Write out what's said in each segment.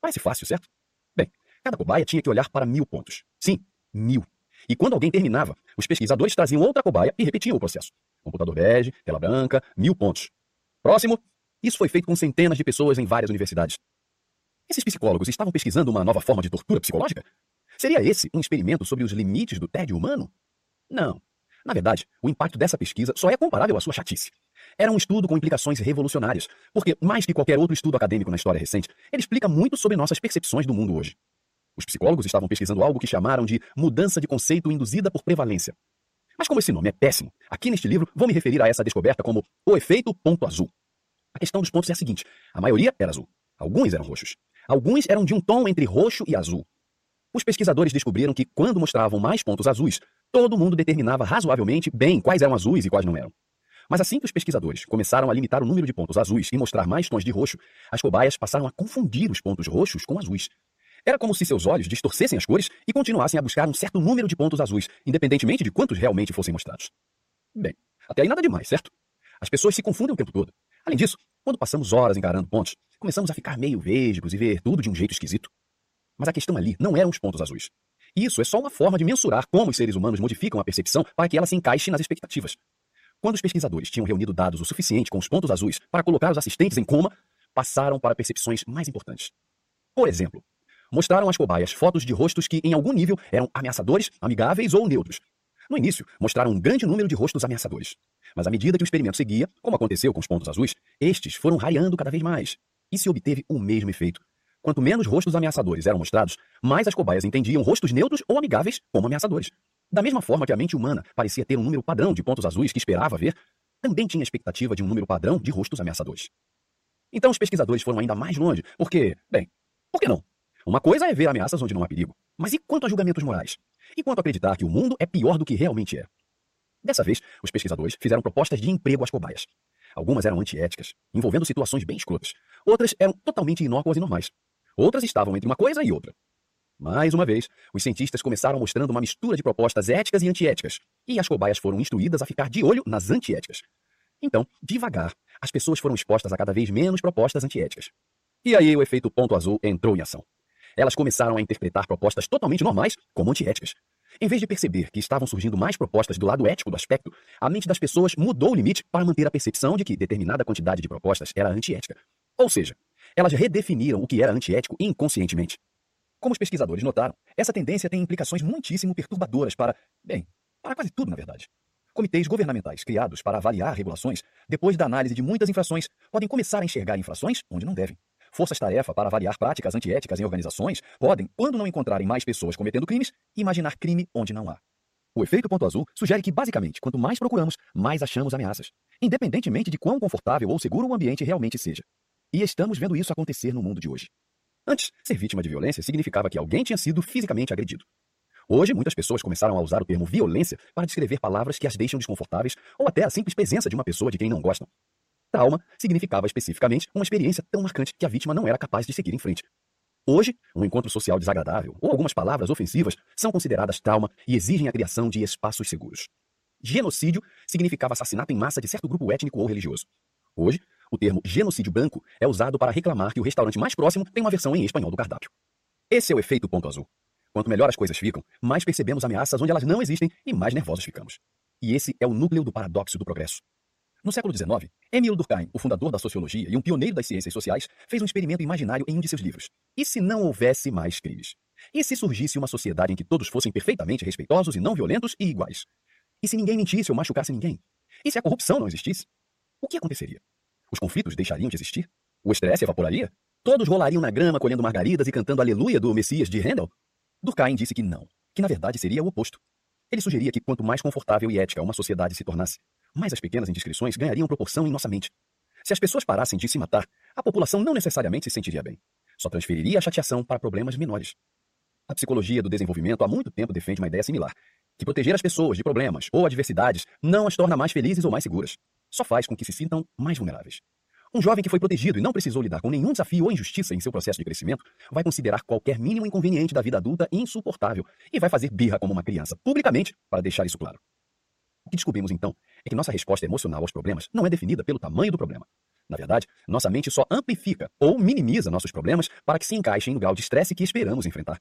Parece fácil, certo? Bem, cada cobaia tinha que olhar para mil pontos. Sim, mil. E quando alguém terminava, os pesquisadores traziam outra cobaia e repetiam o processo. Computador bege, tela branca, mil pontos. Próximo. Isso foi feito com centenas de pessoas em várias universidades. Esses psicólogos estavam pesquisando uma nova forma de tortura psicológica? Seria esse um experimento sobre os limites do tédio humano? Não. Na verdade, o impacto dessa pesquisa só é comparável à sua chatice. Era um estudo com implicações revolucionárias, porque, mais que qualquer outro estudo acadêmico na história recente, ele explica muito sobre nossas percepções do mundo hoje. Os psicólogos estavam pesquisando algo que chamaram de mudança de conceito induzida por prevalência. Mas como esse nome é péssimo, aqui neste livro vou me referir a essa descoberta como o efeito ponto azul. A questão dos pontos é a seguinte: a maioria era azul, alguns eram roxos, alguns eram de um tom entre roxo e azul. Os pesquisadores descobriram que, quando mostravam mais pontos azuis, todo mundo determinava razoavelmente bem quais eram azuis e quais não eram. Mas assim que os pesquisadores começaram a limitar o número de pontos azuis e mostrar mais tons de roxo, as cobaias passaram a confundir os pontos roxos com azuis. Era como se seus olhos distorcessem as cores e continuassem a buscar um certo número de pontos azuis, independentemente de quantos realmente fossem mostrados. Bem, até aí nada demais, certo? As pessoas se confundem o tempo todo. Além disso, quando passamos horas encarando pontos, começamos a ficar meio vesgos e ver tudo de um jeito esquisito. Mas a questão ali não eram os pontos azuis. Isso é só uma forma de mensurar como os seres humanos modificam a percepção para que ela se encaixe nas expectativas. Quando os pesquisadores tinham reunido dados o suficiente com os pontos azuis para colocar os assistentes em coma, passaram para percepções mais importantes. Por exemplo, mostraram às cobaias fotos de rostos que, em algum nível, eram ameaçadores, amigáveis ou neutros. No início, mostraram um grande número de rostos ameaçadores. Mas à medida que o experimento seguia, como aconteceu com os pontos azuis, estes foram raiando cada vez mais. E se obteve o mesmo efeito. Quanto menos rostos ameaçadores eram mostrados, mais as cobaias entendiam rostos neutros ou amigáveis como ameaçadores. Da mesma forma que a mente humana parecia ter um número padrão de pontos azuis que esperava ver, também tinha expectativa de um número padrão de rostos ameaçadores. Então os pesquisadores foram ainda mais longe, porque, bem, por que não? Uma coisa é ver ameaças onde não há perigo. Mas e quanto a julgamentos morais? E quanto a acreditar que o mundo é pior do que realmente é? Dessa vez, os pesquisadores fizeram propostas de emprego às cobaias. Algumas eram antiéticas, envolvendo situações bem escrotas. Outras eram totalmente inócuas e normais. Outras estavam entre uma coisa e outra. Mais uma vez, os cientistas começaram mostrando uma mistura de propostas éticas e antiéticas, e as cobaias foram instruídas a ficar de olho nas antiéticas. Então, devagar, as pessoas foram expostas a cada vez menos propostas antiéticas. E aí o efeito ponto azul entrou em ação elas começaram a interpretar propostas totalmente normais como antiéticas. Em vez de perceber que estavam surgindo mais propostas do lado ético do aspecto, a mente das pessoas mudou o limite para manter a percepção de que determinada quantidade de propostas era antiética. Ou seja, elas redefiniram o que era antiético inconscientemente. Como os pesquisadores notaram, essa tendência tem implicações muitíssimo perturbadoras para, bem, para quase tudo, na verdade. Comitês governamentais criados para avaliar regulações, depois da análise de muitas infrações, podem começar a enxergar infrações onde não devem. Forças-tarefa para avaliar práticas antiéticas em organizações podem, quando não encontrarem mais pessoas cometendo crimes, imaginar crime onde não há. O efeito ponto azul sugere que, basicamente, quanto mais procuramos, mais achamos ameaças, independentemente de quão confortável ou seguro o ambiente realmente seja. E estamos vendo isso acontecer no mundo de hoje. Antes, ser vítima de violência significava que alguém tinha sido fisicamente agredido. Hoje, muitas pessoas começaram a usar o termo violência para descrever palavras que as deixam desconfortáveis ou até a simples presença de uma pessoa de quem não gostam. Trauma significava especificamente uma experiência tão marcante que a vítima não era capaz de seguir em frente. Hoje, um encontro social desagradável ou algumas palavras ofensivas são consideradas trauma e exigem a criação de espaços seguros. Genocídio significava assassinato em massa de certo grupo étnico ou religioso. Hoje, o termo genocídio branco é usado para reclamar que o restaurante mais próximo tem uma versão em espanhol do cardápio. Esse é o efeito ponto azul. Quanto melhor as coisas ficam, mais percebemos ameaças onde elas não existem e mais nervosos ficamos. E esse é o núcleo do paradoxo do progresso. No século XIX, Emile Durkheim, o fundador da sociologia e um pioneiro das ciências sociais, fez um experimento imaginário em um de seus livros. E se não houvesse mais crimes? E se surgisse uma sociedade em que todos fossem perfeitamente respeitosos e não violentos e iguais? E se ninguém mentisse ou machucasse ninguém? E se a corrupção não existisse? O que aconteceria? Os conflitos deixariam de existir? O estresse evaporaria? Todos rolariam na grama colhendo margaridas e cantando Aleluia do Messias de Handel? Durkheim disse que não, que na verdade seria o oposto. Ele sugeria que quanto mais confortável e ética uma sociedade se tornasse, mais as pequenas indiscrições ganhariam proporção em nossa mente. Se as pessoas parassem de se matar, a população não necessariamente se sentiria bem. Só transferiria a chateação para problemas menores. A psicologia do desenvolvimento há muito tempo defende uma ideia similar, que proteger as pessoas de problemas ou adversidades não as torna mais felizes ou mais seguras. Só faz com que se sintam mais vulneráveis. Um jovem que foi protegido e não precisou lidar com nenhum desafio ou injustiça em seu processo de crescimento vai considerar qualquer mínimo inconveniente da vida adulta insuportável e vai fazer birra como uma criança, publicamente, para deixar isso claro. O que descobrimos então é que nossa resposta emocional aos problemas não é definida pelo tamanho do problema, Na verdade, nossa mente só amplifica ou minimiza nossos problemas para que se encaixem no grau de estresse que esperamos enfrentar.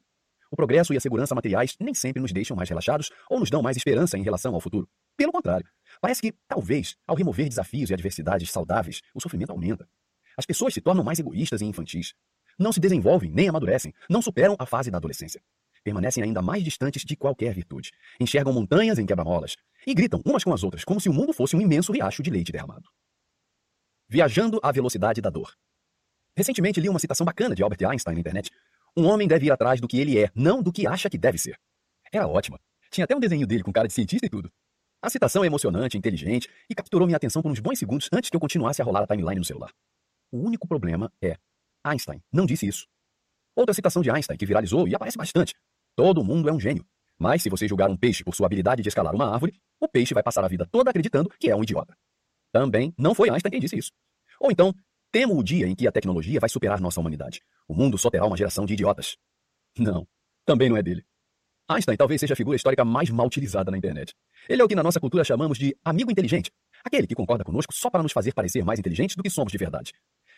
O progresso e a segurança materiais nem sempre nos deixam mais relaxados ou nos dão mais esperança em relação ao futuro. Pelo contrário, parece que, talvez, ao remover desafios e adversidades saudáveis, o sofrimento aumenta. As pessoas se tornam mais egoístas e infantis. Não se desenvolvem nem amadurecem, não superam a fase da adolescência. Permanecem ainda mais distantes de qualquer virtude. Enxergam montanhas em quebra-molas e gritam umas com as outras como se o mundo fosse um imenso riacho de leite derramado. Viajando à velocidade da dor. Recentemente li uma citação bacana de Albert Einstein na internet. Um homem deve ir atrás do que ele é, não do que acha que deve ser. Era ótima. Tinha até um desenho dele com cara de cientista e tudo. A citação é emocionante, inteligente e capturou minha atenção por uns bons segundos antes que eu continuasse a rolar a timeline no celular. O único problema é Einstein não disse isso. Outra citação de Einstein que viralizou e aparece bastante. Todo mundo é um gênio. Mas se você julgar um peixe por sua habilidade de escalar uma árvore, o peixe vai passar a vida toda acreditando que é um idiota. Também não foi Einstein quem disse isso. Ou então, temo o dia em que a tecnologia vai superar nossa humanidade. O mundo só terá uma geração de idiotas. Não, também não é dele. Einstein talvez seja a figura histórica mais mal utilizada na internet. Ele é o que na nossa cultura chamamos de amigo inteligente, aquele que concorda conosco só para nos fazer parecer mais inteligentes do que somos de verdade.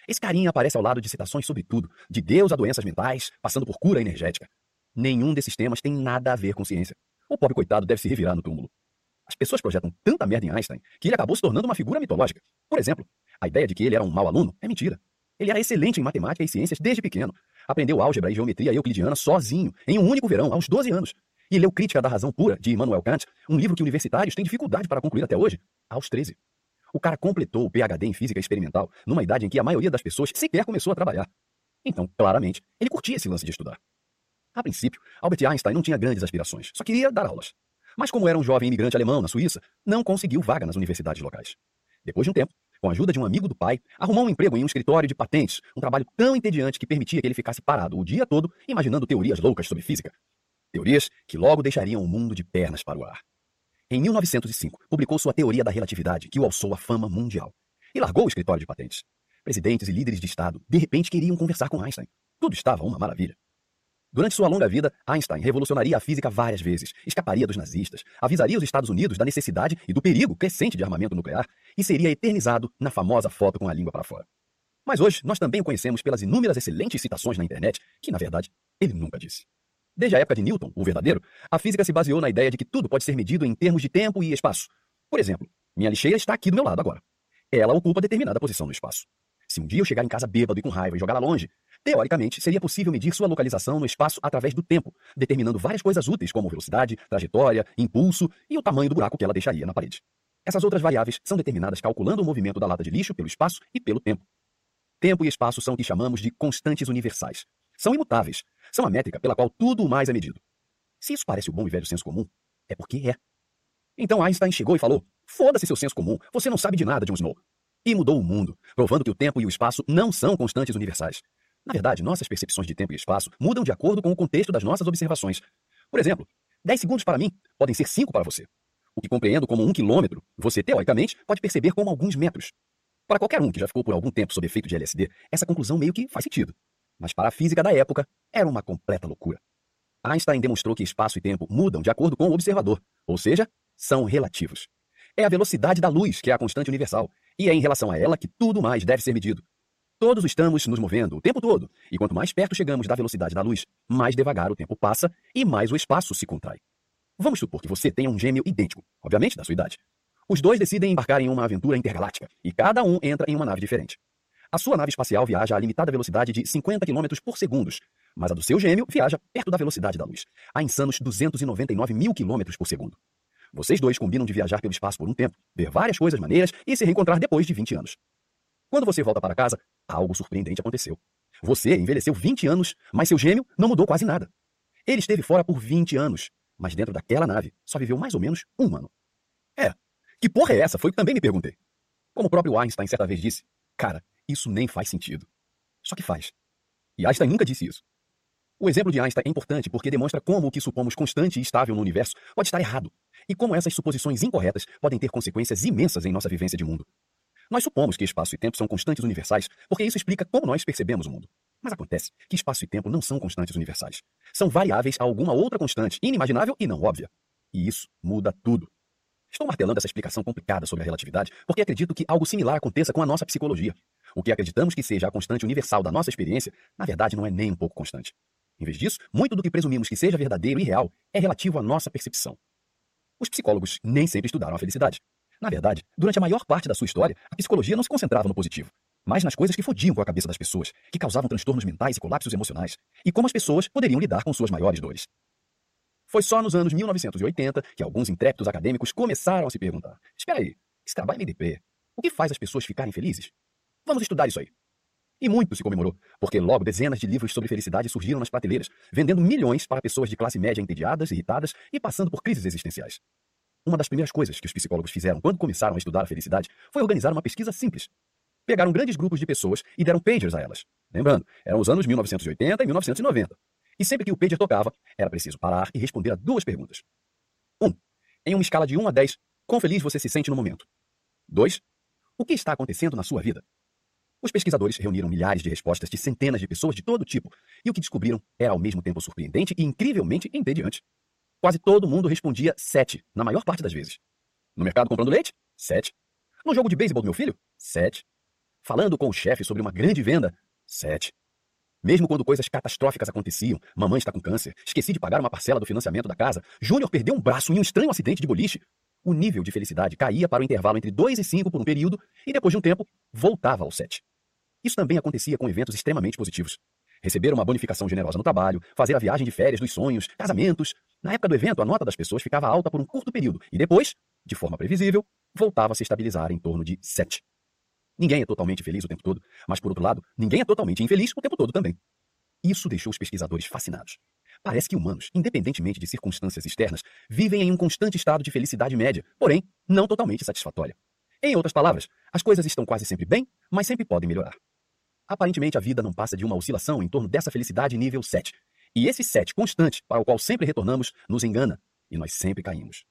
Esse carinha aparece ao lado de citações sobre tudo, de Deus a doenças mentais, passando por cura energética. Nenhum desses temas tem nada a ver com ciência. O pobre coitado deve se revirar no túmulo. As pessoas projetam tanta merda em Einstein que ele acabou se tornando uma figura mitológica. Por exemplo, a ideia de que ele era um mau aluno é mentira. Ele era excelente em matemática e ciências desde pequeno. Aprendeu álgebra e geometria euclidiana sozinho, em um único verão, aos 12 anos. E leu Crítica da Razão Pura, de Immanuel Kant, um livro que universitários têm dificuldade para concluir até hoje, aos 13. O cara completou o PhD em física experimental numa idade em que a maioria das pessoas sequer começou a trabalhar. Então, claramente, ele curtia esse lance de estudar. A princípio, Albert Einstein não tinha grandes aspirações, só queria dar aulas. Mas como era um jovem imigrante alemão na Suíça, não conseguiu vaga nas universidades locais. Depois de um tempo, com a ajuda de um amigo do pai, arrumou um emprego em um escritório de patentes, um trabalho tão entediante que permitia que ele ficasse parado o dia todo imaginando teorias loucas sobre física. Teorias que logo deixariam o mundo de pernas para o ar. Em 1905, publicou sua teoria da relatividade, que o alçou à fama mundial. E largou o escritório de patentes. Presidentes e líderes de Estado, de repente, queriam conversar com Einstein. Tudo estava uma maravilha. Durante sua longa vida, Einstein revolucionaria a física várias vezes, escaparia dos nazistas, avisaria os Estados Unidos da necessidade e do perigo crescente de armamento nuclear e seria eternizado na famosa foto com a língua para fora. Mas hoje, nós também o conhecemos pelas inúmeras excelentes citações na internet que, na verdade, ele nunca disse. Desde a época de Newton, o verdadeiro, a física se baseou na ideia de que tudo pode ser medido em termos de tempo e espaço. Por exemplo, minha lixeira está aqui do meu lado agora. Ela ocupa determinada posição no espaço. Se um dia eu chegar em casa bêbado e com raiva e jogá-la longe, Teoricamente, seria possível medir sua localização no espaço através do tempo, determinando várias coisas úteis como velocidade, trajetória, impulso e o tamanho do buraco que ela deixaria na parede. Essas outras variáveis são determinadas calculando o movimento da lata de lixo pelo espaço e pelo tempo. Tempo e espaço são o que chamamos de constantes universais. São imutáveis. São a métrica pela qual tudo o mais é medido. Se isso parece o bom e velho senso comum, é porque é. Então Einstein chegou e falou: Foda-se seu senso comum, você não sabe de nada, Jon Snow. E mudou o mundo, provando que o tempo e o espaço não são constantes universais. Na verdade, nossas percepções de tempo e espaço mudam de acordo com o contexto das nossas observações. Por exemplo, 10 segundos para mim podem ser 5 para você. O que compreendo como um quilômetro, você, teoricamente, pode perceber como alguns metros. Para qualquer um que já ficou por algum tempo sob efeito de LSD, essa conclusão meio que faz sentido. Mas para a física da época, era uma completa loucura. Einstein demonstrou que espaço e tempo mudam de acordo com o observador, ou seja, são relativos. É a velocidade da luz que é a constante universal, e é em relação a ela que tudo mais deve ser medido. Todos estamos nos movendo o tempo todo, e quanto mais perto chegamos da velocidade da luz, mais devagar o tempo passa e mais o espaço se contrai. Vamos supor que você tenha um gêmeo idêntico, obviamente da sua idade. Os dois decidem embarcar em uma aventura intergaláctica, e cada um entra em uma nave diferente. A sua nave espacial viaja a limitada velocidade de 50 km por segundo, mas a do seu gêmeo viaja perto da velocidade da luz, a insanos 299 mil km por segundo. Vocês dois combinam de viajar pelo espaço por um tempo, ver várias coisas maneiras e se reencontrar depois de 20 anos. Quando você volta para casa, algo surpreendente aconteceu. Você envelheceu 20 anos, mas seu gêmeo não mudou quase nada. Ele esteve fora por 20 anos, mas dentro daquela nave só viveu mais ou menos um ano. É, que porra é essa? Foi o que também me perguntei. Como o próprio Einstein certa vez disse, cara, isso nem faz sentido. Só que faz. E Einstein nunca disse isso. O exemplo de Einstein é importante porque demonstra como o que supomos constante e estável no universo pode estar errado, e como essas suposições incorretas podem ter consequências imensas em nossa vivência de mundo. Nós supomos que espaço e tempo são constantes universais, porque isso explica como nós percebemos o mundo. Mas acontece que espaço e tempo não são constantes universais. São variáveis a alguma outra constante, inimaginável e não óbvia. E isso muda tudo. Estou martelando essa explicação complicada sobre a relatividade porque acredito que algo similar aconteça com a nossa psicologia. O que acreditamos que seja a constante universal da nossa experiência, na verdade não é nem um pouco constante. Em vez disso, muito do que presumimos que seja verdadeiro e real é relativo à nossa percepção. Os psicólogos nem sempre estudaram a felicidade. Na verdade, durante a maior parte da sua história, a psicologia não se concentrava no positivo, mas nas coisas que fodiam com a cabeça das pessoas, que causavam transtornos mentais e colapsos emocionais, e como as pessoas poderiam lidar com suas maiores dores. Foi só nos anos 1980 que alguns intrépidos acadêmicos começaram a se perguntar: espera aí, esse trabalho é MDP, o que faz as pessoas ficarem felizes? Vamos estudar isso aí. E muito se comemorou, porque logo dezenas de livros sobre felicidade surgiram nas prateleiras, vendendo milhões para pessoas de classe média entediadas, irritadas e passando por crises existenciais. Uma das primeiras coisas que os psicólogos fizeram quando começaram a estudar a felicidade foi organizar uma pesquisa simples. Pegaram grandes grupos de pessoas e deram pagers a elas. Lembrando, eram os anos 1980 e 1990. E sempre que o pager tocava, era preciso parar e responder a duas perguntas. 1. Um, em uma escala de 1 a 10, quão feliz você se sente no momento? 2. O que está acontecendo na sua vida? Os pesquisadores reuniram milhares de respostas de centenas de pessoas de todo tipo, e o que descobriram era ao mesmo tempo surpreendente e incrivelmente entediante. Quase todo mundo respondia sete, na maior parte das vezes. No mercado comprando leite? Sete. No jogo de beisebol do meu filho? Sete. Falando com o chefe sobre uma grande venda? Sete. Mesmo quando coisas catastróficas aconteciam, mamãe está com câncer, esqueci de pagar uma parcela do financiamento da casa, Júnior perdeu um braço em um estranho acidente de boliche, o nível de felicidade caía para o intervalo entre 2 e 5 por um período e depois de um tempo voltava ao 7. Isso também acontecia com eventos extremamente positivos. Receber uma bonificação generosa no trabalho, fazer a viagem de férias dos sonhos, casamentos. Na época do evento, a nota das pessoas ficava alta por um curto período e depois, de forma previsível, voltava a se estabilizar em torno de 7. Ninguém é totalmente feliz o tempo todo, mas por outro lado, ninguém é totalmente infeliz o tempo todo também. Isso deixou os pesquisadores fascinados. Parece que humanos, independentemente de circunstâncias externas, vivem em um constante estado de felicidade média, porém, não totalmente satisfatória. Em outras palavras, as coisas estão quase sempre bem, mas sempre podem melhorar. Aparentemente, a vida não passa de uma oscilação em torno dessa felicidade nível 7. E esse 7 constante, para o qual sempre retornamos, nos engana, e nós sempre caímos.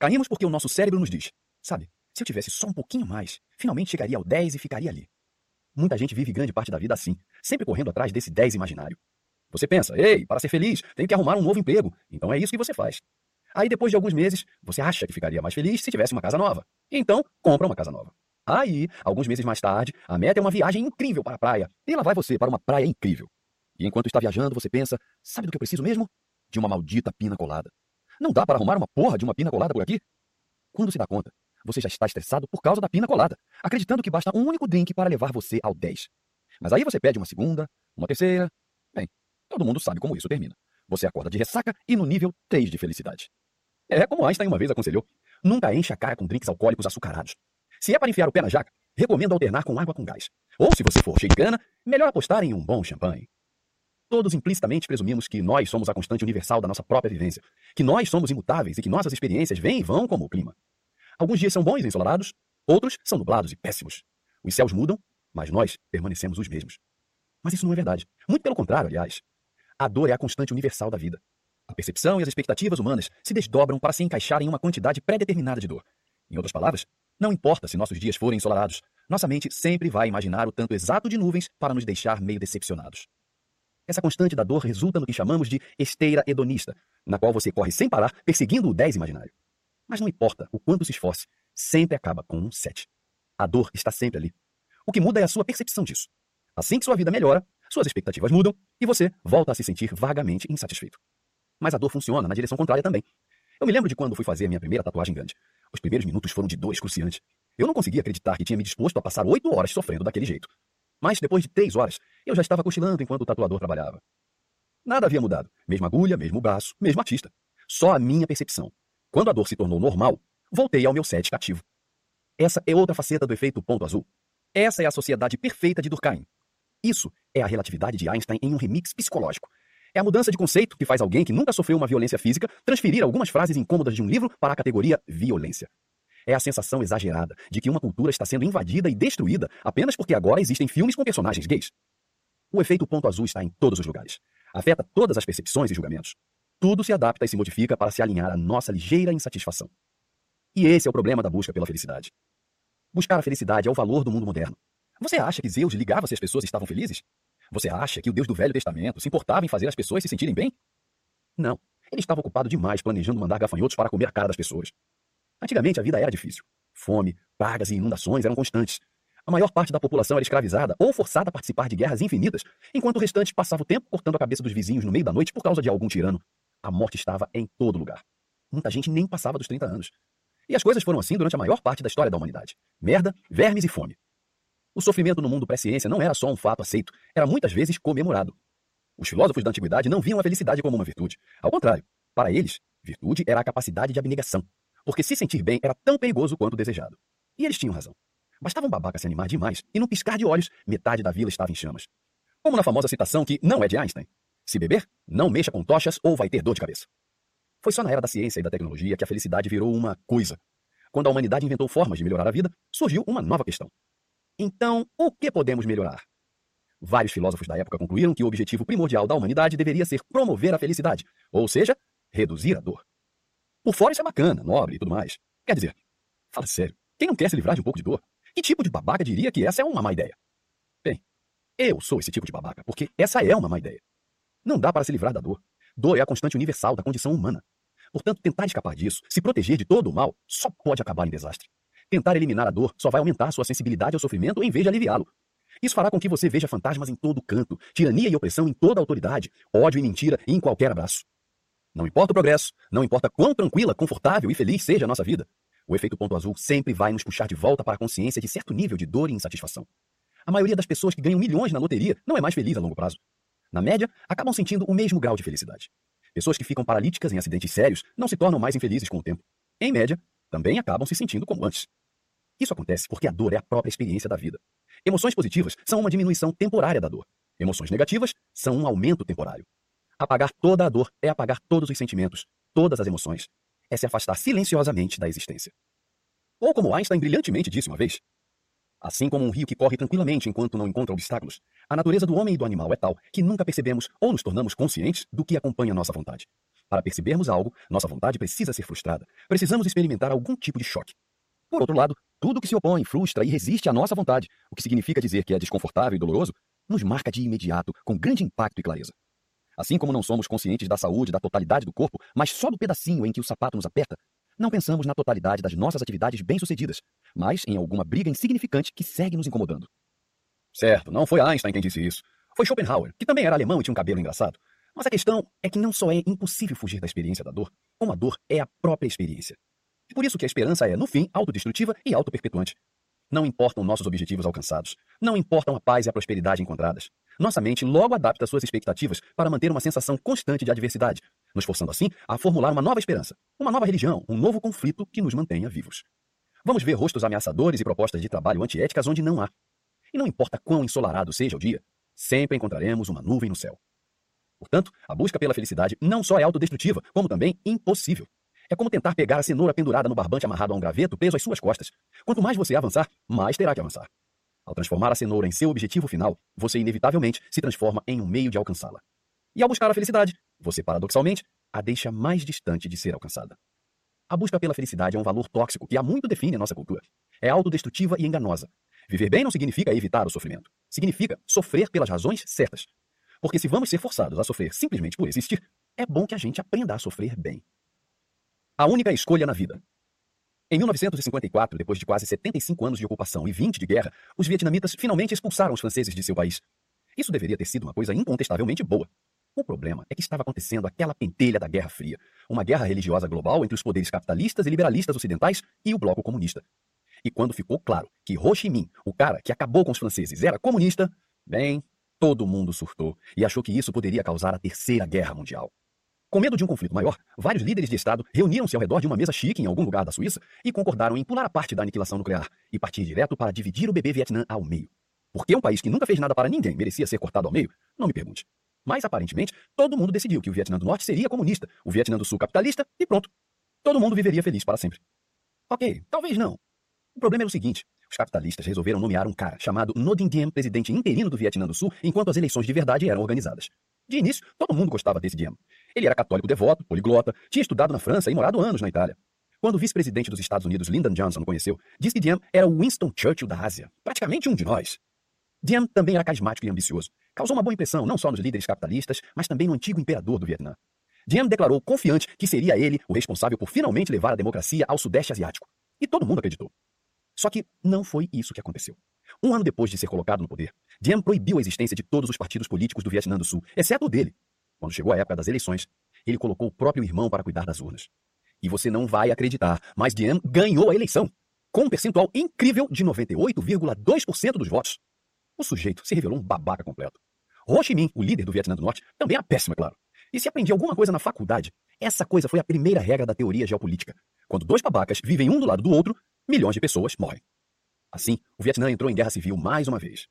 Caímos porque o nosso cérebro nos diz: sabe, se eu tivesse só um pouquinho mais, finalmente chegaria ao 10 e ficaria ali. Muita gente vive grande parte da vida assim, sempre correndo atrás desse 10 imaginário. Você pensa, ei, para ser feliz, tem que arrumar um novo emprego. Então é isso que você faz. Aí depois de alguns meses, você acha que ficaria mais feliz se tivesse uma casa nova. Então, compra uma casa nova. Aí, alguns meses mais tarde, a meta é uma viagem incrível para a praia. E lá vai você para uma praia incrível. E enquanto está viajando, você pensa, sabe do que eu preciso mesmo? De uma maldita pina colada. Não dá para arrumar uma porra de uma pina colada por aqui? Quando se dá conta, você já está estressado por causa da pina colada, acreditando que basta um único drink para levar você ao 10. Mas aí você pede uma segunda, uma terceira, Todo mundo sabe como isso termina. Você acorda de ressaca e no nível 3 de felicidade. É como Einstein uma vez aconselhou: nunca enche a cara com drinks alcoólicos açucarados. Se é para enfiar o pé na jaca, recomendo alternar com água com gás. Ou se você for cheio de melhor apostar em um bom champanhe. Todos implicitamente presumimos que nós somos a constante universal da nossa própria vivência, que nós somos imutáveis e que nossas experiências vêm e vão como o clima. Alguns dias são bons e ensolarados, outros são nublados e péssimos. Os céus mudam, mas nós permanecemos os mesmos. Mas isso não é verdade. Muito pelo contrário, aliás. A dor é a constante universal da vida. A percepção e as expectativas humanas se desdobram para se encaixar em uma quantidade pré-determinada de dor. Em outras palavras, não importa se nossos dias forem ensolarados, nossa mente sempre vai imaginar o tanto exato de nuvens para nos deixar meio decepcionados. Essa constante da dor resulta no que chamamos de esteira hedonista, na qual você corre sem parar, perseguindo o 10 imaginário. Mas não importa o quanto se esforce, sempre acaba com um 7. A dor está sempre ali. O que muda é a sua percepção disso. Assim que sua vida melhora, suas expectativas mudam e você volta a se sentir vagamente insatisfeito. Mas a dor funciona na direção contrária também. Eu me lembro de quando fui fazer a minha primeira tatuagem grande. Os primeiros minutos foram de dor excruciante. Eu não conseguia acreditar que tinha me disposto a passar oito horas sofrendo daquele jeito. Mas depois de três horas, eu já estava cochilando enquanto o tatuador trabalhava. Nada havia mudado. Mesma agulha, mesmo braço, mesmo artista. Só a minha percepção. Quando a dor se tornou normal, voltei ao meu set cativo. Essa é outra faceta do efeito ponto azul. Essa é a sociedade perfeita de Durkheim, isso é a relatividade de Einstein em um remix psicológico. É a mudança de conceito que faz alguém que nunca sofreu uma violência física transferir algumas frases incômodas de um livro para a categoria violência. É a sensação exagerada de que uma cultura está sendo invadida e destruída apenas porque agora existem filmes com personagens gays. O efeito ponto azul está em todos os lugares. Afeta todas as percepções e julgamentos. Tudo se adapta e se modifica para se alinhar à nossa ligeira insatisfação. E esse é o problema da busca pela felicidade. Buscar a felicidade é o valor do mundo moderno. Você acha que Zeus ligava se as pessoas estavam felizes? Você acha que o Deus do Velho Testamento se importava em fazer as pessoas se sentirem bem? Não. Ele estava ocupado demais planejando mandar gafanhotos para comer a cara das pessoas. Antigamente a vida era difícil. Fome, pragas e inundações eram constantes. A maior parte da população era escravizada ou forçada a participar de guerras infinitas, enquanto o restante passava o tempo cortando a cabeça dos vizinhos no meio da noite por causa de algum tirano. A morte estava em todo lugar. Muita gente nem passava dos 30 anos. E as coisas foram assim durante a maior parte da história da humanidade. Merda, vermes e fome. O sofrimento no mundo pré-ciência não era só um fato aceito, era muitas vezes comemorado. Os filósofos da antiguidade não viam a felicidade como uma virtude. Ao contrário, para eles, virtude era a capacidade de abnegação, porque se sentir bem era tão perigoso quanto desejado. E eles tinham razão. Bastava um babaca se animar demais e num piscar de olhos, metade da vila estava em chamas. Como na famosa citação que não é de Einstein: se beber, não mexa com tochas ou vai ter dor de cabeça. Foi só na era da ciência e da tecnologia que a felicidade virou uma coisa. Quando a humanidade inventou formas de melhorar a vida, surgiu uma nova questão. Então, o que podemos melhorar? Vários filósofos da época concluíram que o objetivo primordial da humanidade deveria ser promover a felicidade, ou seja, reduzir a dor. Por fora isso é bacana, nobre e tudo mais. Quer dizer, fala sério, quem não quer se livrar de um pouco de dor? Que tipo de babaca diria que essa é uma má ideia? Bem, eu sou esse tipo de babaca, porque essa é uma má ideia. Não dá para se livrar da dor. Dor é a constante universal da condição humana. Portanto, tentar escapar disso, se proteger de todo o mal, só pode acabar em desastre. Tentar eliminar a dor só vai aumentar sua sensibilidade ao sofrimento em vez de aliviá-lo. Isso fará com que você veja fantasmas em todo canto, tirania e opressão em toda autoridade, ódio e mentira em qualquer abraço. Não importa o progresso, não importa quão tranquila, confortável e feliz seja a nossa vida, o efeito ponto azul sempre vai nos puxar de volta para a consciência de certo nível de dor e insatisfação. A maioria das pessoas que ganham milhões na loteria não é mais feliz a longo prazo. Na média, acabam sentindo o mesmo grau de felicidade. Pessoas que ficam paralíticas em acidentes sérios não se tornam mais infelizes com o tempo. Em média, também acabam se sentindo como antes. Isso acontece porque a dor é a própria experiência da vida. Emoções positivas são uma diminuição temporária da dor. Emoções negativas são um aumento temporário. Apagar toda a dor é apagar todos os sentimentos, todas as emoções. É se afastar silenciosamente da existência. Ou como Einstein brilhantemente disse uma vez, Assim como um rio que corre tranquilamente enquanto não encontra obstáculos, a natureza do homem e do animal é tal que nunca percebemos ou nos tornamos conscientes do que acompanha nossa vontade. Para percebermos algo, nossa vontade precisa ser frustrada. Precisamos experimentar algum tipo de choque. Por outro lado, tudo que se opõe, frustra e resiste à nossa vontade, o que significa dizer que é desconfortável e doloroso, nos marca de imediato, com grande impacto e clareza. Assim como não somos conscientes da saúde da totalidade do corpo, mas só do pedacinho em que o sapato nos aperta, não pensamos na totalidade das nossas atividades bem-sucedidas, mas em alguma briga insignificante que segue nos incomodando. Certo, não foi Einstein quem disse isso. Foi Schopenhauer, que também era alemão e tinha um cabelo engraçado. Mas a questão é que não só é impossível fugir da experiência da dor, como a dor é a própria experiência. Por isso que a esperança é, no fim, autodestrutiva e autoperpetuante. Não importam nossos objetivos alcançados. Não importam a paz e a prosperidade encontradas. Nossa mente logo adapta suas expectativas para manter uma sensação constante de adversidade, nos forçando assim a formular uma nova esperança, uma nova religião, um novo conflito que nos mantenha vivos. Vamos ver rostos ameaçadores e propostas de trabalho antiéticas onde não há. E não importa quão ensolarado seja o dia, sempre encontraremos uma nuvem no céu. Portanto, a busca pela felicidade não só é autodestrutiva, como também impossível. É como tentar pegar a cenoura pendurada no barbante amarrado a um graveto preso às suas costas. Quanto mais você avançar, mais terá que avançar. Ao transformar a cenoura em seu objetivo final, você inevitavelmente se transforma em um meio de alcançá-la. E ao buscar a felicidade, você, paradoxalmente, a deixa mais distante de ser alcançada. A busca pela felicidade é um valor tóxico que há muito define a nossa cultura. É autodestrutiva e enganosa. Viver bem não significa evitar o sofrimento. Significa sofrer pelas razões certas. Porque se vamos ser forçados a sofrer simplesmente por existir, é bom que a gente aprenda a sofrer bem. A única escolha na vida. Em 1954, depois de quase 75 anos de ocupação e 20 de guerra, os vietnamitas finalmente expulsaram os franceses de seu país. Isso deveria ter sido uma coisa incontestavelmente boa. O problema é que estava acontecendo aquela pentelha da Guerra Fria, uma guerra religiosa global entre os poderes capitalistas e liberalistas ocidentais e o bloco comunista. E quando ficou claro que Ho Chi Minh, o cara que acabou com os franceses, era comunista, bem, todo mundo surtou e achou que isso poderia causar a Terceira Guerra Mundial. Com medo de um conflito maior, vários líderes de Estado reuniram-se ao redor de uma mesa chique em algum lugar da Suíça e concordaram em pular a parte da aniquilação nuclear e partir direto para dividir o bebê Vietnã ao meio. Por que um país que nunca fez nada para ninguém merecia ser cortado ao meio? Não me pergunte. Mas, aparentemente, todo mundo decidiu que o Vietnã do Norte seria comunista, o Vietnã do Sul capitalista e pronto. Todo mundo viveria feliz para sempre. Ok, talvez não. O problema era o seguinte: os capitalistas resolveram nomear um cara chamado No Diem presidente interino do Vietnã do Sul enquanto as eleições de verdade eram organizadas. De início, todo mundo gostava desse Diem. Ele era católico devoto, poliglota, tinha estudado na França e morado anos na Itália. Quando o vice-presidente dos Estados Unidos, Lyndon Johnson, o conheceu, disse que Diem era o Winston Churchill da Ásia, praticamente um de nós. Diem também era carismático e ambicioso. Causou uma boa impressão não só nos líderes capitalistas, mas também no antigo imperador do Vietnã. Diem declarou confiante que seria ele o responsável por finalmente levar a democracia ao Sudeste Asiático. E todo mundo acreditou. Só que não foi isso que aconteceu. Um ano depois de ser colocado no poder, Diem proibiu a existência de todos os partidos políticos do Vietnã do Sul, exceto o dele. Quando chegou a época das eleições, ele colocou o próprio irmão para cuidar das urnas. E você não vai acreditar, mas Diem ganhou a eleição, com um percentual incrível de 98,2% dos votos. O sujeito se revelou um babaca completo. Ho Chi Minh, o líder do Vietnã do Norte, também é péssimo, é claro. E se aprendi alguma coisa na faculdade, essa coisa foi a primeira regra da teoria geopolítica. Quando dois babacas vivem um do lado do outro, milhões de pessoas morrem. Assim, o Vietnã entrou em guerra civil mais uma vez.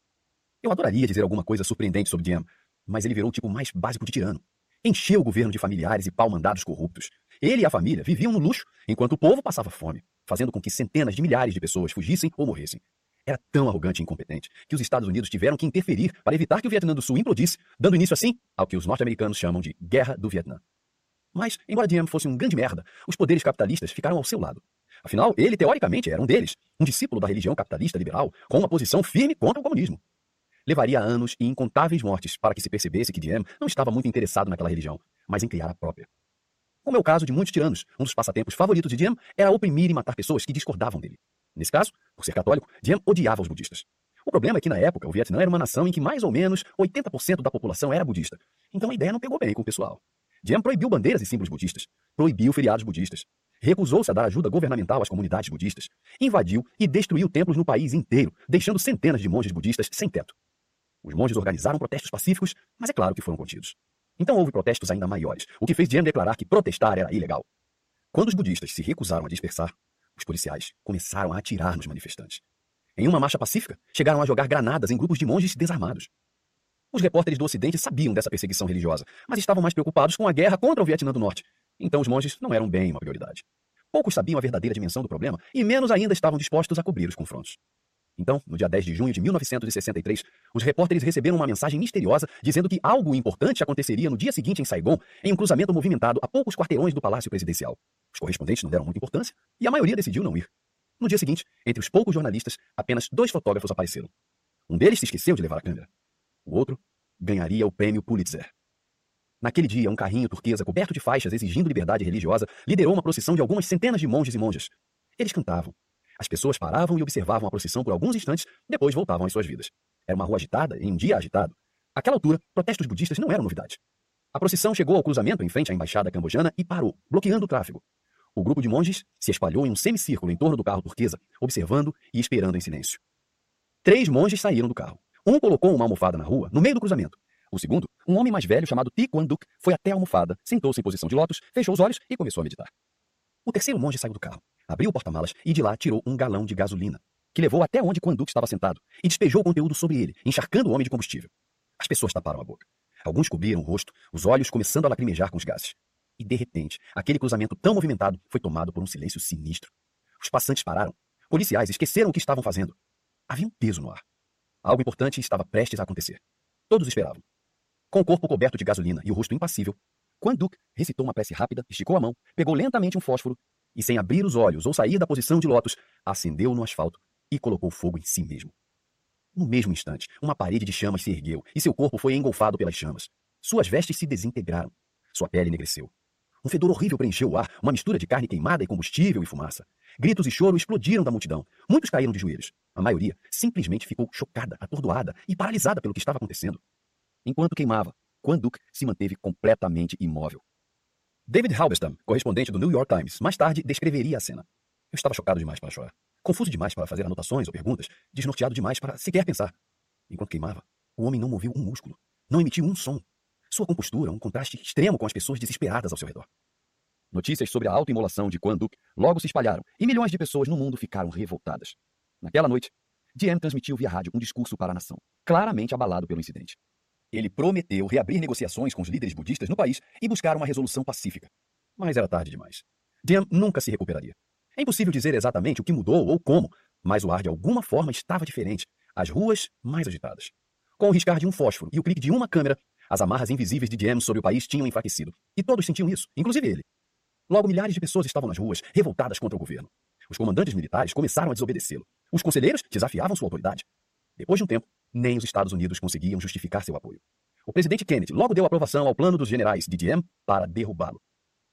Eu adoraria dizer alguma coisa surpreendente sobre Diem, mas ele virou o tipo mais básico de tirano. Encheu o governo de familiares e pau-mandados corruptos. Ele e a família viviam no luxo, enquanto o povo passava fome, fazendo com que centenas de milhares de pessoas fugissem ou morressem. Era tão arrogante e incompetente que os Estados Unidos tiveram que interferir para evitar que o Vietnã do Sul implodisse, dando início assim ao que os norte-americanos chamam de Guerra do Vietnã. Mas, embora Diem fosse um grande merda, os poderes capitalistas ficaram ao seu lado. Afinal, ele teoricamente era um deles, um discípulo da religião capitalista liberal, com uma posição firme contra o comunismo. Levaria anos e incontáveis mortes para que se percebesse que Diem não estava muito interessado naquela religião, mas em criar a própria. Como é o caso de muitos tiranos, um dos passatempos favoritos de Diem era oprimir e matar pessoas que discordavam dele. Nesse caso, por ser católico, Diem odiava os budistas. O problema é que, na época, o Vietnã era uma nação em que mais ou menos 80% da população era budista. Então a ideia não pegou bem com o pessoal. Diem proibiu bandeiras e símbolos budistas, proibiu feriados budistas, recusou-se a dar ajuda governamental às comunidades budistas, invadiu e destruiu templos no país inteiro, deixando centenas de monges budistas sem teto. Os monges organizaram protestos pacíficos, mas é claro que foram contidos. Então houve protestos ainda maiores, o que fez Diem declarar que protestar era ilegal. Quando os budistas se recusaram a dispersar, os policiais começaram a atirar nos manifestantes. Em uma marcha pacífica, chegaram a jogar granadas em grupos de monges desarmados. Os repórteres do Ocidente sabiam dessa perseguição religiosa, mas estavam mais preocupados com a guerra contra o Vietnã do Norte. Então os monges não eram bem uma prioridade. Poucos sabiam a verdadeira dimensão do problema e menos ainda estavam dispostos a cobrir os confrontos. Então, no dia 10 de junho de 1963, os repórteres receberam uma mensagem misteriosa dizendo que algo importante aconteceria no dia seguinte em Saigon, em um cruzamento movimentado a poucos quarteirões do Palácio Presidencial. Os correspondentes não deram muita importância e a maioria decidiu não ir. No dia seguinte, entre os poucos jornalistas, apenas dois fotógrafos apareceram. Um deles se esqueceu de levar a câmera. O outro ganharia o prêmio Pulitzer. Naquele dia, um carrinho turquesa coberto de faixas exigindo liberdade religiosa liderou uma procissão de algumas centenas de monges e monjas. Eles cantavam, as pessoas paravam e observavam a procissão por alguns instantes, depois voltavam às suas vidas. Era uma rua agitada em um dia agitado. Àquela altura, protestos budistas não eram novidade. A procissão chegou ao cruzamento em frente à embaixada cambojana e parou, bloqueando o tráfego. O grupo de monges se espalhou em um semicírculo em torno do carro turquesa, observando e esperando em silêncio. Três monges saíram do carro. Um colocou uma almofada na rua, no meio do cruzamento. O segundo, um homem mais velho chamado Ti foi até a almofada, sentou-se em posição de lótus, fechou os olhos e começou a meditar. O terceiro monge saiu do carro abriu o porta-malas e de lá tirou um galão de gasolina, que levou até onde Quanduc estava sentado e despejou o conteúdo sobre ele, encharcando o homem de combustível. As pessoas taparam a boca. Alguns cobriram o rosto, os olhos começando a lacrimejar com os gases. E, de repente, aquele cruzamento tão movimentado foi tomado por um silêncio sinistro. Os passantes pararam. Policiais esqueceram o que estavam fazendo. Havia um peso no ar. Algo importante estava prestes a acontecer. Todos esperavam. Com o corpo coberto de gasolina e o rosto impassível, Quanduc recitou uma prece rápida, esticou a mão, pegou lentamente um fósforo e, sem abrir os olhos ou sair da posição de lótus, acendeu no asfalto e colocou fogo em si mesmo. No mesmo instante, uma parede de chamas se ergueu e seu corpo foi engolfado pelas chamas. Suas vestes se desintegraram. Sua pele enegreceu. Um fedor horrível preencheu o ar, uma mistura de carne queimada e combustível e fumaça. Gritos e choro explodiram da multidão. Muitos caíram de joelhos. A maioria simplesmente ficou chocada, atordoada e paralisada pelo que estava acontecendo. Enquanto queimava, Quanduk se manteve completamente imóvel. David Halberstam, correspondente do New York Times, mais tarde descreveria a cena. Eu estava chocado demais para chorar. Confuso demais para fazer anotações ou perguntas, desnorteado demais para sequer pensar. Enquanto queimava, o homem não moveu um músculo, não emitiu um som. Sua compostura, um contraste extremo com as pessoas desesperadas ao seu redor. Notícias sobre a autoimolação de Quan Duc logo se espalharam e milhões de pessoas no mundo ficaram revoltadas. Naquela noite, Diem transmitiu via rádio um discurso para a nação, claramente abalado pelo incidente. Ele prometeu reabrir negociações com os líderes budistas no país e buscar uma resolução pacífica. Mas era tarde demais. Diem nunca se recuperaria. É impossível dizer exatamente o que mudou ou como, mas o ar de alguma forma estava diferente, as ruas mais agitadas. Com o riscar de um fósforo e o clique de uma câmera, as amarras invisíveis de Diem sobre o país tinham enfraquecido. E todos sentiam isso, inclusive ele. Logo, milhares de pessoas estavam nas ruas, revoltadas contra o governo. Os comandantes militares começaram a desobedecê-lo. Os conselheiros desafiavam sua autoridade. Depois de um tempo, nem os Estados Unidos conseguiam justificar seu apoio. O presidente Kennedy logo deu aprovação ao plano dos generais de Diem para derrubá-lo.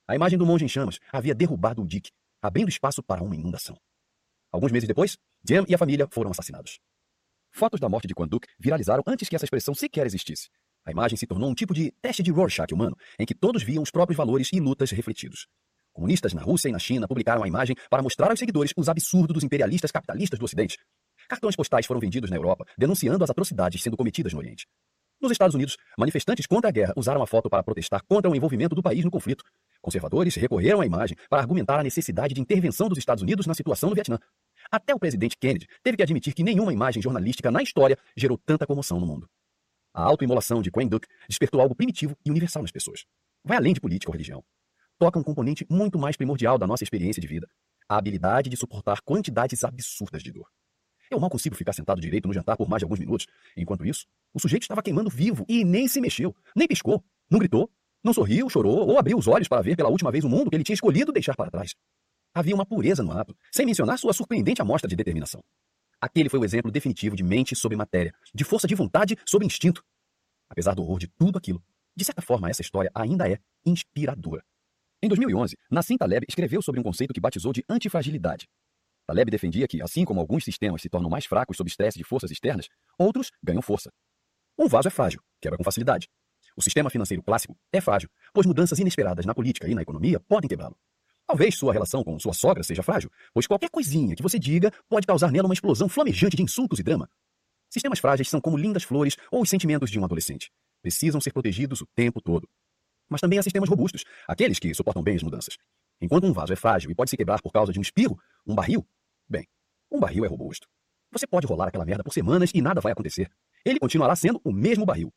A imagem do monge em chamas havia derrubado o Dick, abrindo espaço para uma inundação. Alguns meses depois, Diem e a família foram assassinados. Fotos da morte de Quanduc viralizaram antes que essa expressão sequer existisse. A imagem se tornou um tipo de teste de Rorschach humano, em que todos viam os próprios valores e lutas refletidos. Comunistas na Rússia e na China publicaram a imagem para mostrar aos seguidores os absurdos dos imperialistas capitalistas do Ocidente. Cartões postais foram vendidos na Europa, denunciando as atrocidades sendo cometidas no Oriente. Nos Estados Unidos, manifestantes contra a guerra usaram a foto para protestar contra o envolvimento do país no conflito. Conservadores recorreram à imagem para argumentar a necessidade de intervenção dos Estados Unidos na situação do Vietnã. Até o presidente Kennedy teve que admitir que nenhuma imagem jornalística na história gerou tanta comoção no mundo. A autoimolação de Quen Duc despertou algo primitivo e universal nas pessoas. Vai além de política ou religião. Toca um componente muito mais primordial da nossa experiência de vida: a habilidade de suportar quantidades absurdas de dor. Eu mal consigo ficar sentado direito no jantar por mais de alguns minutos. Enquanto isso, o sujeito estava queimando vivo e nem se mexeu, nem piscou, não gritou, não sorriu, chorou ou abriu os olhos para ver pela última vez o mundo que ele tinha escolhido deixar para trás. Havia uma pureza no ato, sem mencionar sua surpreendente amostra de determinação. Aquele foi o exemplo definitivo de mente sobre matéria, de força de vontade sobre instinto. Apesar do horror de tudo aquilo, de certa forma essa história ainda é inspiradora. Em 2011, Nassim Taleb escreveu sobre um conceito que batizou de antifragilidade. Taleb defendia que, assim como alguns sistemas se tornam mais fracos sob estresse de forças externas, outros ganham força. Um vaso é frágil, quebra com facilidade. O sistema financeiro clássico é frágil, pois mudanças inesperadas na política e na economia podem quebrá-lo. Talvez sua relação com sua sogra seja frágil, pois qualquer coisinha que você diga pode causar nela uma explosão flamejante de insultos e drama. Sistemas frágeis são como lindas flores ou os sentimentos de um adolescente. Precisam ser protegidos o tempo todo. Mas também há sistemas robustos, aqueles que suportam bem as mudanças. Enquanto um vaso é frágil e pode se quebrar por causa de um espirro, um barril, bem, um barril é robusto. Você pode rolar aquela merda por semanas e nada vai acontecer. Ele continuará sendo o mesmo barril.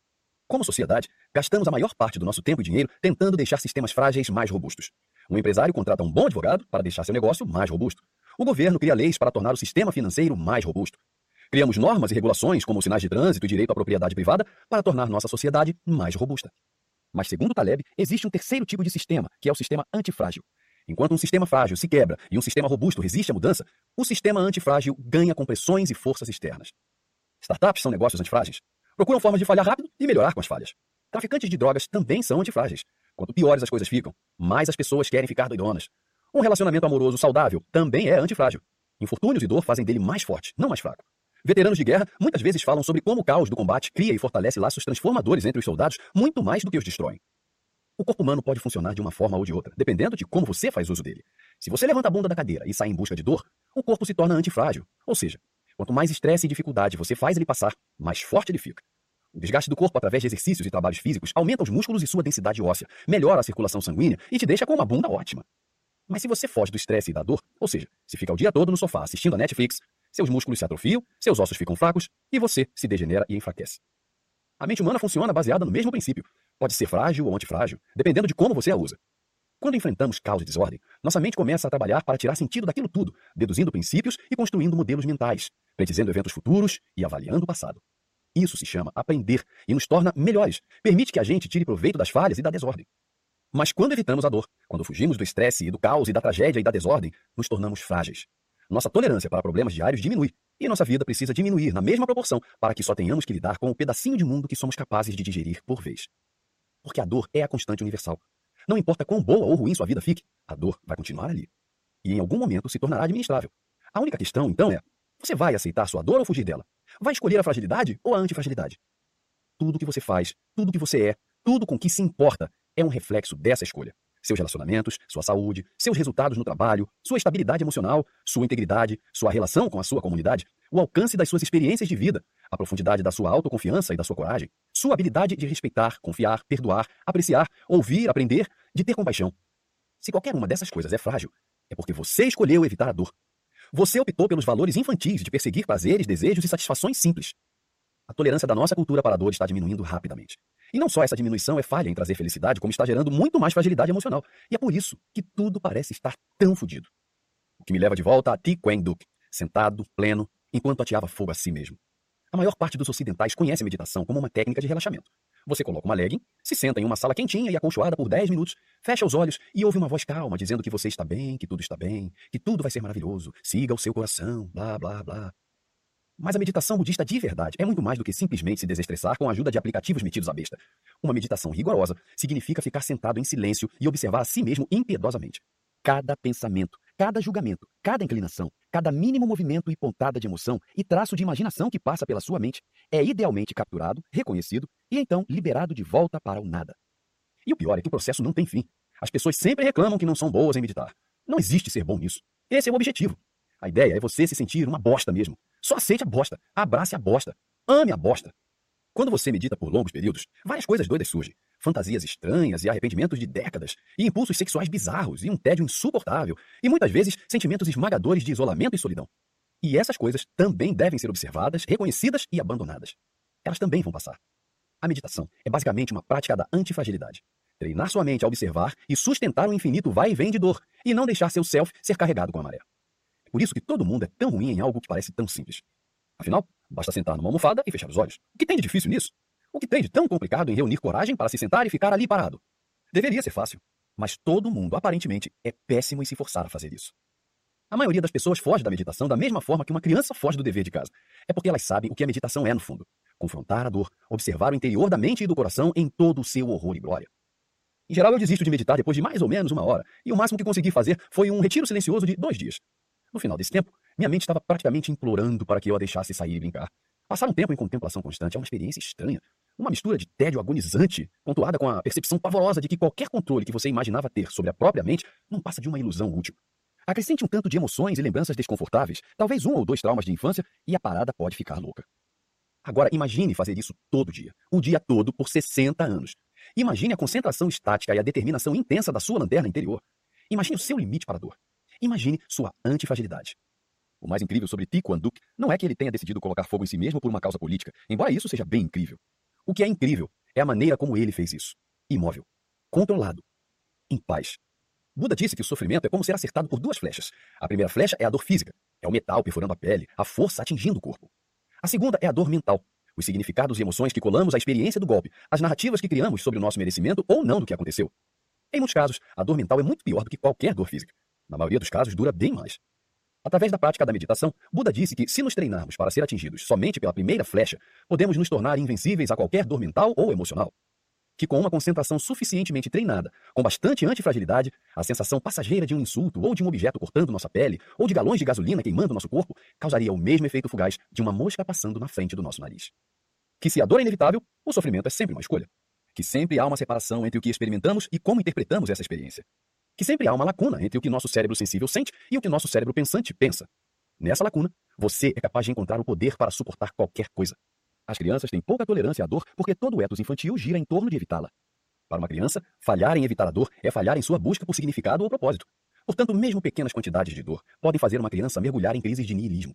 Como sociedade, gastamos a maior parte do nosso tempo e dinheiro tentando deixar sistemas frágeis mais robustos. Um empresário contrata um bom advogado para deixar seu negócio mais robusto. O governo cria leis para tornar o sistema financeiro mais robusto. Criamos normas e regulações, como sinais de trânsito e direito à propriedade privada, para tornar nossa sociedade mais robusta. Mas, segundo Taleb, existe um terceiro tipo de sistema, que é o sistema antifrágil. Enquanto um sistema frágil se quebra e um sistema robusto resiste à mudança, o sistema antifrágil ganha com pressões e forças externas. Startups são negócios antifrágeis. Procuram formas de falhar rápido e melhorar com as falhas. Traficantes de drogas também são antifrágeis. Quanto piores as coisas ficam, mais as pessoas querem ficar doidonas. Um relacionamento amoroso saudável também é antifrágil. Infortúnios e dor fazem dele mais forte, não mais fraco. Veteranos de guerra muitas vezes falam sobre como o caos do combate cria e fortalece laços transformadores entre os soldados muito mais do que os destroem. O corpo humano pode funcionar de uma forma ou de outra, dependendo de como você faz uso dele. Se você levanta a bunda da cadeira e sai em busca de dor, o corpo se torna antifrágil. Ou seja, quanto mais estresse e dificuldade você faz ele passar, mais forte ele fica. O desgaste do corpo através de exercícios e trabalhos físicos aumenta os músculos e sua densidade óssea, melhora a circulação sanguínea e te deixa com uma bunda ótima. Mas se você foge do estresse e da dor, ou seja, se fica o dia todo no sofá assistindo a Netflix, seus músculos se atrofiam, seus ossos ficam fracos e você se degenera e enfraquece. A mente humana funciona baseada no mesmo princípio. Pode ser frágil ou antifrágil, dependendo de como você a usa. Quando enfrentamos caos e desordem, nossa mente começa a trabalhar para tirar sentido daquilo tudo, deduzindo princípios e construindo modelos mentais, predizendo eventos futuros e avaliando o passado. Isso se chama aprender e nos torna melhores. Permite que a gente tire proveito das falhas e da desordem. Mas quando evitamos a dor, quando fugimos do estresse e do caos e da tragédia e da desordem, nos tornamos frágeis. Nossa tolerância para problemas diários diminui e nossa vida precisa diminuir na mesma proporção para que só tenhamos que lidar com o pedacinho de mundo que somos capazes de digerir por vez. Porque a dor é a constante universal. Não importa quão boa ou ruim sua vida fique, a dor vai continuar ali. E em algum momento se tornará administrável. A única questão, então, é: você vai aceitar sua dor ou fugir dela? Vai escolher a fragilidade ou a antifragilidade? Tudo que você faz, tudo que você é, tudo com que se importa é um reflexo dessa escolha. Seus relacionamentos, sua saúde, seus resultados no trabalho, sua estabilidade emocional, sua integridade, sua relação com a sua comunidade, o alcance das suas experiências de vida, a profundidade da sua autoconfiança e da sua coragem, sua habilidade de respeitar, confiar, perdoar, apreciar, ouvir, aprender, de ter compaixão. Se qualquer uma dessas coisas é frágil, é porque você escolheu evitar a dor. Você optou pelos valores infantis de perseguir prazeres, desejos e satisfações simples. A tolerância da nossa cultura para a dor está diminuindo rapidamente. E não só essa diminuição é falha em trazer felicidade, como está gerando muito mais fragilidade emocional. E é por isso que tudo parece estar tão fodido. O que me leva de volta a Ti Quen Duc, sentado, pleno, enquanto ateava fogo a si mesmo. A maior parte dos ocidentais conhece a meditação como uma técnica de relaxamento. Você coloca uma legging, se senta em uma sala quentinha e aconchoada por 10 minutos, fecha os olhos e ouve uma voz calma dizendo que você está bem, que tudo está bem, que tudo vai ser maravilhoso, siga o seu coração, blá, blá, blá. Mas a meditação budista de verdade é muito mais do que simplesmente se desestressar com a ajuda de aplicativos metidos à besta. Uma meditação rigorosa significa ficar sentado em silêncio e observar a si mesmo impiedosamente. Cada pensamento, cada julgamento, cada inclinação, cada mínimo movimento e pontada de emoção e traço de imaginação que passa pela sua mente é idealmente capturado, reconhecido e então liberado de volta para o nada. E o pior é que o processo não tem fim. As pessoas sempre reclamam que não são boas em meditar. Não existe ser bom nisso. Esse é o objetivo. A ideia é você se sentir uma bosta mesmo. Só aceite a bosta, abrace a bosta, ame a bosta. Quando você medita por longos períodos, várias coisas doidas surgem. Fantasias estranhas e arrependimentos de décadas, e impulsos sexuais bizarros e um tédio insuportável, e muitas vezes sentimentos esmagadores de isolamento e solidão. E essas coisas também devem ser observadas, reconhecidas e abandonadas. Elas também vão passar. A meditação é basicamente uma prática da antifragilidade. Treinar sua mente a observar e sustentar o infinito vai e vem de dor, e não deixar seu self ser carregado com a maré. Por isso que todo mundo é tão ruim em algo que parece tão simples. Afinal, basta sentar numa almofada e fechar os olhos. O que tem de difícil nisso? O que tem de tão complicado em reunir coragem para se sentar e ficar ali parado? Deveria ser fácil, mas todo mundo, aparentemente, é péssimo em se forçar a fazer isso. A maioria das pessoas foge da meditação da mesma forma que uma criança foge do dever de casa. É porque elas sabem o que a meditação é no fundo. Confrontar a dor, observar o interior da mente e do coração em todo o seu horror e glória. Em geral, eu desisto de meditar depois de mais ou menos uma hora, e o máximo que consegui fazer foi um retiro silencioso de dois dias. No final desse tempo, minha mente estava praticamente implorando para que eu a deixasse sair e brincar. Passar um tempo em contemplação constante é uma experiência estranha. Uma mistura de tédio agonizante, pontuada com a percepção pavorosa de que qualquer controle que você imaginava ter sobre a própria mente não passa de uma ilusão útil. Acrescente um tanto de emoções e lembranças desconfortáveis, talvez um ou dois traumas de infância, e a parada pode ficar louca. Agora, imagine fazer isso todo dia, o dia todo, por 60 anos. Imagine a concentração estática e a determinação intensa da sua lanterna interior. Imagine o seu limite para a dor. Imagine sua antifragilidade. O mais incrível sobre Tico Anduk não é que ele tenha decidido colocar fogo em si mesmo por uma causa política, embora isso seja bem incrível. O que é incrível é a maneira como ele fez isso. Imóvel, controlado, em paz. Buda disse que o sofrimento é como ser acertado por duas flechas. A primeira flecha é a dor física, é o metal perfurando a pele, a força atingindo o corpo. A segunda é a dor mental, os significados e emoções que colamos à experiência do golpe, as narrativas que criamos sobre o nosso merecimento ou não do que aconteceu. Em muitos casos, a dor mental é muito pior do que qualquer dor física. Na maioria dos casos, dura bem mais. Através da prática da meditação, Buda disse que, se nos treinarmos para ser atingidos somente pela primeira flecha, podemos nos tornar invencíveis a qualquer dor mental ou emocional. Que, com uma concentração suficientemente treinada, com bastante antifragilidade, a sensação passageira de um insulto ou de um objeto cortando nossa pele, ou de galões de gasolina queimando nosso corpo, causaria o mesmo efeito fugaz de uma mosca passando na frente do nosso nariz. Que, se a dor é inevitável, o sofrimento é sempre uma escolha. Que sempre há uma separação entre o que experimentamos e como interpretamos essa experiência que sempre há uma lacuna entre o que nosso cérebro sensível sente e o que nosso cérebro pensante pensa. Nessa lacuna, você é capaz de encontrar o poder para suportar qualquer coisa. As crianças têm pouca tolerância à dor porque todo o ethos infantil gira em torno de evitá-la. Para uma criança, falhar em evitar a dor é falhar em sua busca por significado ou propósito. Portanto, mesmo pequenas quantidades de dor podem fazer uma criança mergulhar em crises de niilismo.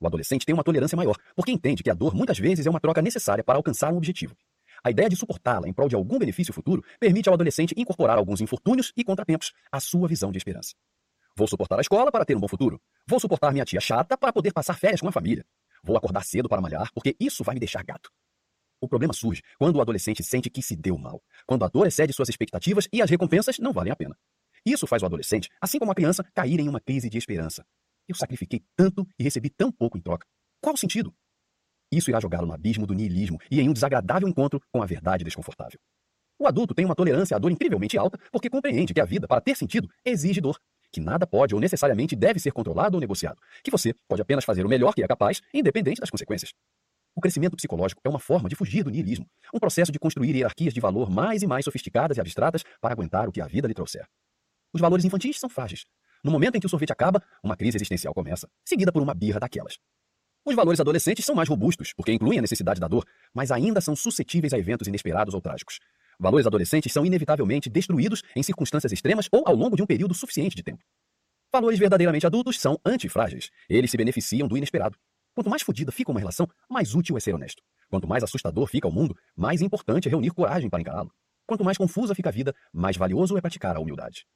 O adolescente tem uma tolerância maior, porque entende que a dor muitas vezes é uma troca necessária para alcançar um objetivo. A ideia de suportá-la em prol de algum benefício futuro permite ao adolescente incorporar alguns infortúnios e contratempos à sua visão de esperança. Vou suportar a escola para ter um bom futuro. Vou suportar minha tia chata para poder passar férias com a família. Vou acordar cedo para malhar, porque isso vai me deixar gato. O problema surge quando o adolescente sente que se deu mal, quando a dor excede suas expectativas e as recompensas não valem a pena. Isso faz o adolescente, assim como a criança, cair em uma crise de esperança. Eu sacrifiquei tanto e recebi tão pouco em troca. Qual o sentido? Isso irá jogá-lo no abismo do niilismo e em um desagradável encontro com a verdade desconfortável. O adulto tem uma tolerância à dor incrivelmente alta porque compreende que a vida, para ter sentido, exige dor, que nada pode ou necessariamente deve ser controlado ou negociado, que você pode apenas fazer o melhor que é capaz, independente das consequências. O crescimento psicológico é uma forma de fugir do niilismo, um processo de construir hierarquias de valor mais e mais sofisticadas e abstratas para aguentar o que a vida lhe trouxer. Os valores infantis são frágeis. No momento em que o sorvete acaba, uma crise existencial começa, seguida por uma birra daquelas. Os valores adolescentes são mais robustos, porque incluem a necessidade da dor, mas ainda são suscetíveis a eventos inesperados ou trágicos. Valores adolescentes são inevitavelmente destruídos em circunstâncias extremas ou ao longo de um período suficiente de tempo. Valores verdadeiramente adultos são antifrágeis. Eles se beneficiam do inesperado. Quanto mais fodida fica uma relação, mais útil é ser honesto. Quanto mais assustador fica o mundo, mais importante é reunir coragem para encará-lo. Quanto mais confusa fica a vida, mais valioso é praticar a humildade.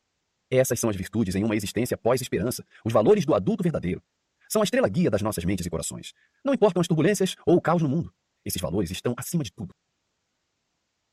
Essas são as virtudes em uma existência pós-esperança, os valores do adulto verdadeiro, são a estrela guia das nossas mentes e corações. Não importam as turbulências ou o caos no mundo. Esses valores estão acima de tudo.